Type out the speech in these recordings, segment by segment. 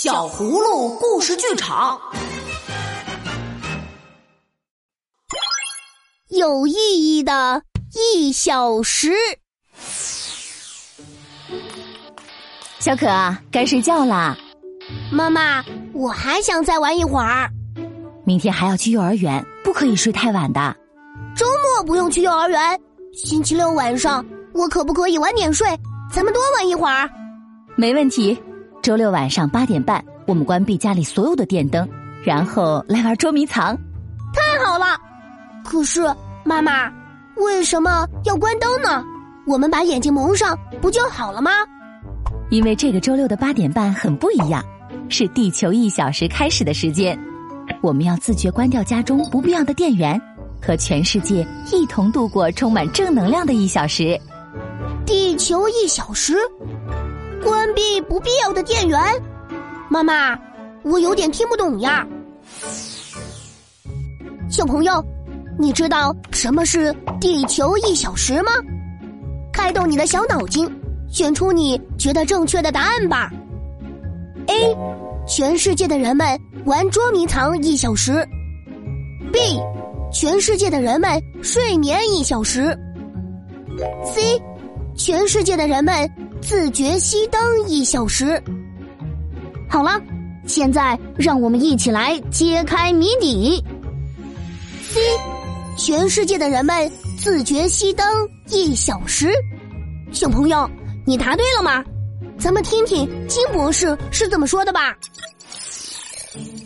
小葫芦故事剧场，有意义的一小时。小可，该睡觉啦。妈妈，我还想再玩一会儿。明天还要去幼儿园，不可以睡太晚的。周末不用去幼儿园，星期六晚上我可不可以晚点睡？咱们多玩一会儿。没问题。周六晚上八点半，我们关闭家里所有的电灯，然后来玩捉迷藏。太好了！可是妈妈，为什么要关灯呢？我们把眼睛蒙上不就好了吗？因为这个周六的八点半很不一样，是地球一小时开始的时间。我们要自觉关掉家中不必要的电源，和全世界一同度过充满正能量的一小时。地球一小时。关闭不必要的电源，妈妈，我有点听不懂呀。小朋友，你知道什么是地球一小时吗？开动你的小脑筋，选出你觉得正确的答案吧。A，全世界的人们玩捉迷藏一小时。B，全世界的人们睡眠一小时。C，全世界的人们。自觉熄灯一小时。好了，现在让我们一起来揭开谜底。C，全世界的人们自觉熄灯一小时。小朋友，你答对了吗？咱们听听金博士是怎么说的吧。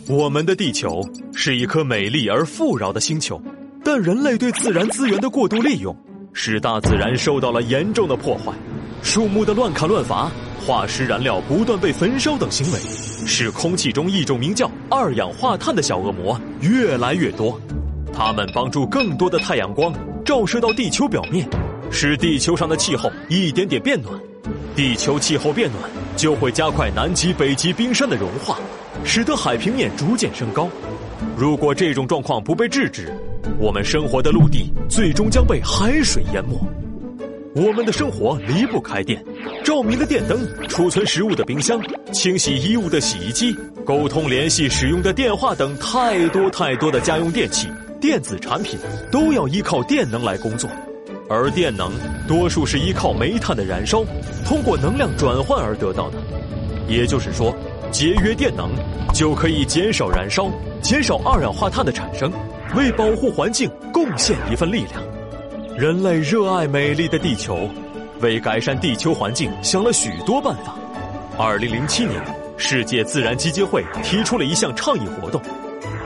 我们的地球是一颗美丽而富饶的星球，但人类对自然资源的过度利用，使大自然受到了严重的破坏。树木的乱砍乱伐、化石燃料不断被焚烧等行为，使空气中一种名叫二氧化碳的小恶魔越来越多。它们帮助更多的太阳光照射到地球表面，使地球上的气候一点点变暖。地球气候变暖就会加快南极、北极冰山的融化，使得海平面逐渐升高。如果这种状况不被制止，我们生活的陆地最终将被海水淹没。我们的生活离不开电，照明的电灯、储存食物的冰箱、清洗衣物的洗衣机、沟通联系使用的电话等太多太多的家用电器、电子产品都要依靠电能来工作，而电能多数是依靠煤炭的燃烧，通过能量转换而得到的。也就是说，节约电能就可以减少燃烧，减少二氧化碳的产生，为保护环境贡献一份力量。人类热爱美丽的地球，为改善地球环境想了许多办法。二零零七年，世界自然基金会提出了一项倡议活动，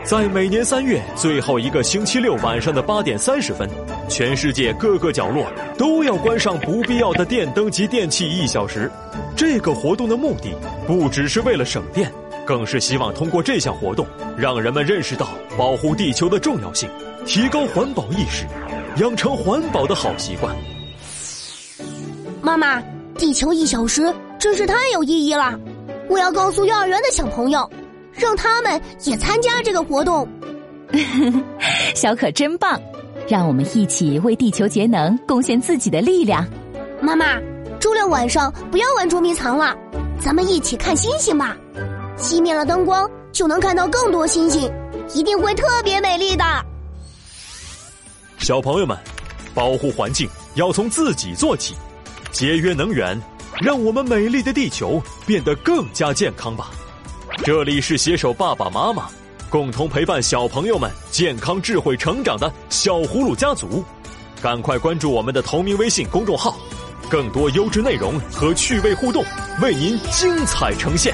在每年三月最后一个星期六晚上的八点三十分，全世界各个角落都要关上不必要的电灯及电器一小时。这个活动的目的不只是为了省电，更是希望通过这项活动，让人们认识到保护地球的重要性，提高环保意识。养成环保的好习惯。妈妈，地球一小时真是太有意义了！我要告诉幼儿园的小朋友，让他们也参加这个活动。小可真棒！让我们一起为地球节能贡献自己的力量。妈妈，周六晚上不要玩捉迷藏了，咱们一起看星星吧。熄灭了灯光，就能看到更多星星，一定会特别美丽的。小朋友们，保护环境要从自己做起，节约能源，让我们美丽的地球变得更加健康吧。这里是携手爸爸妈妈，共同陪伴小朋友们健康智慧成长的小葫芦家族。赶快关注我们的同名微信公众号，更多优质内容和趣味互动为您精彩呈现。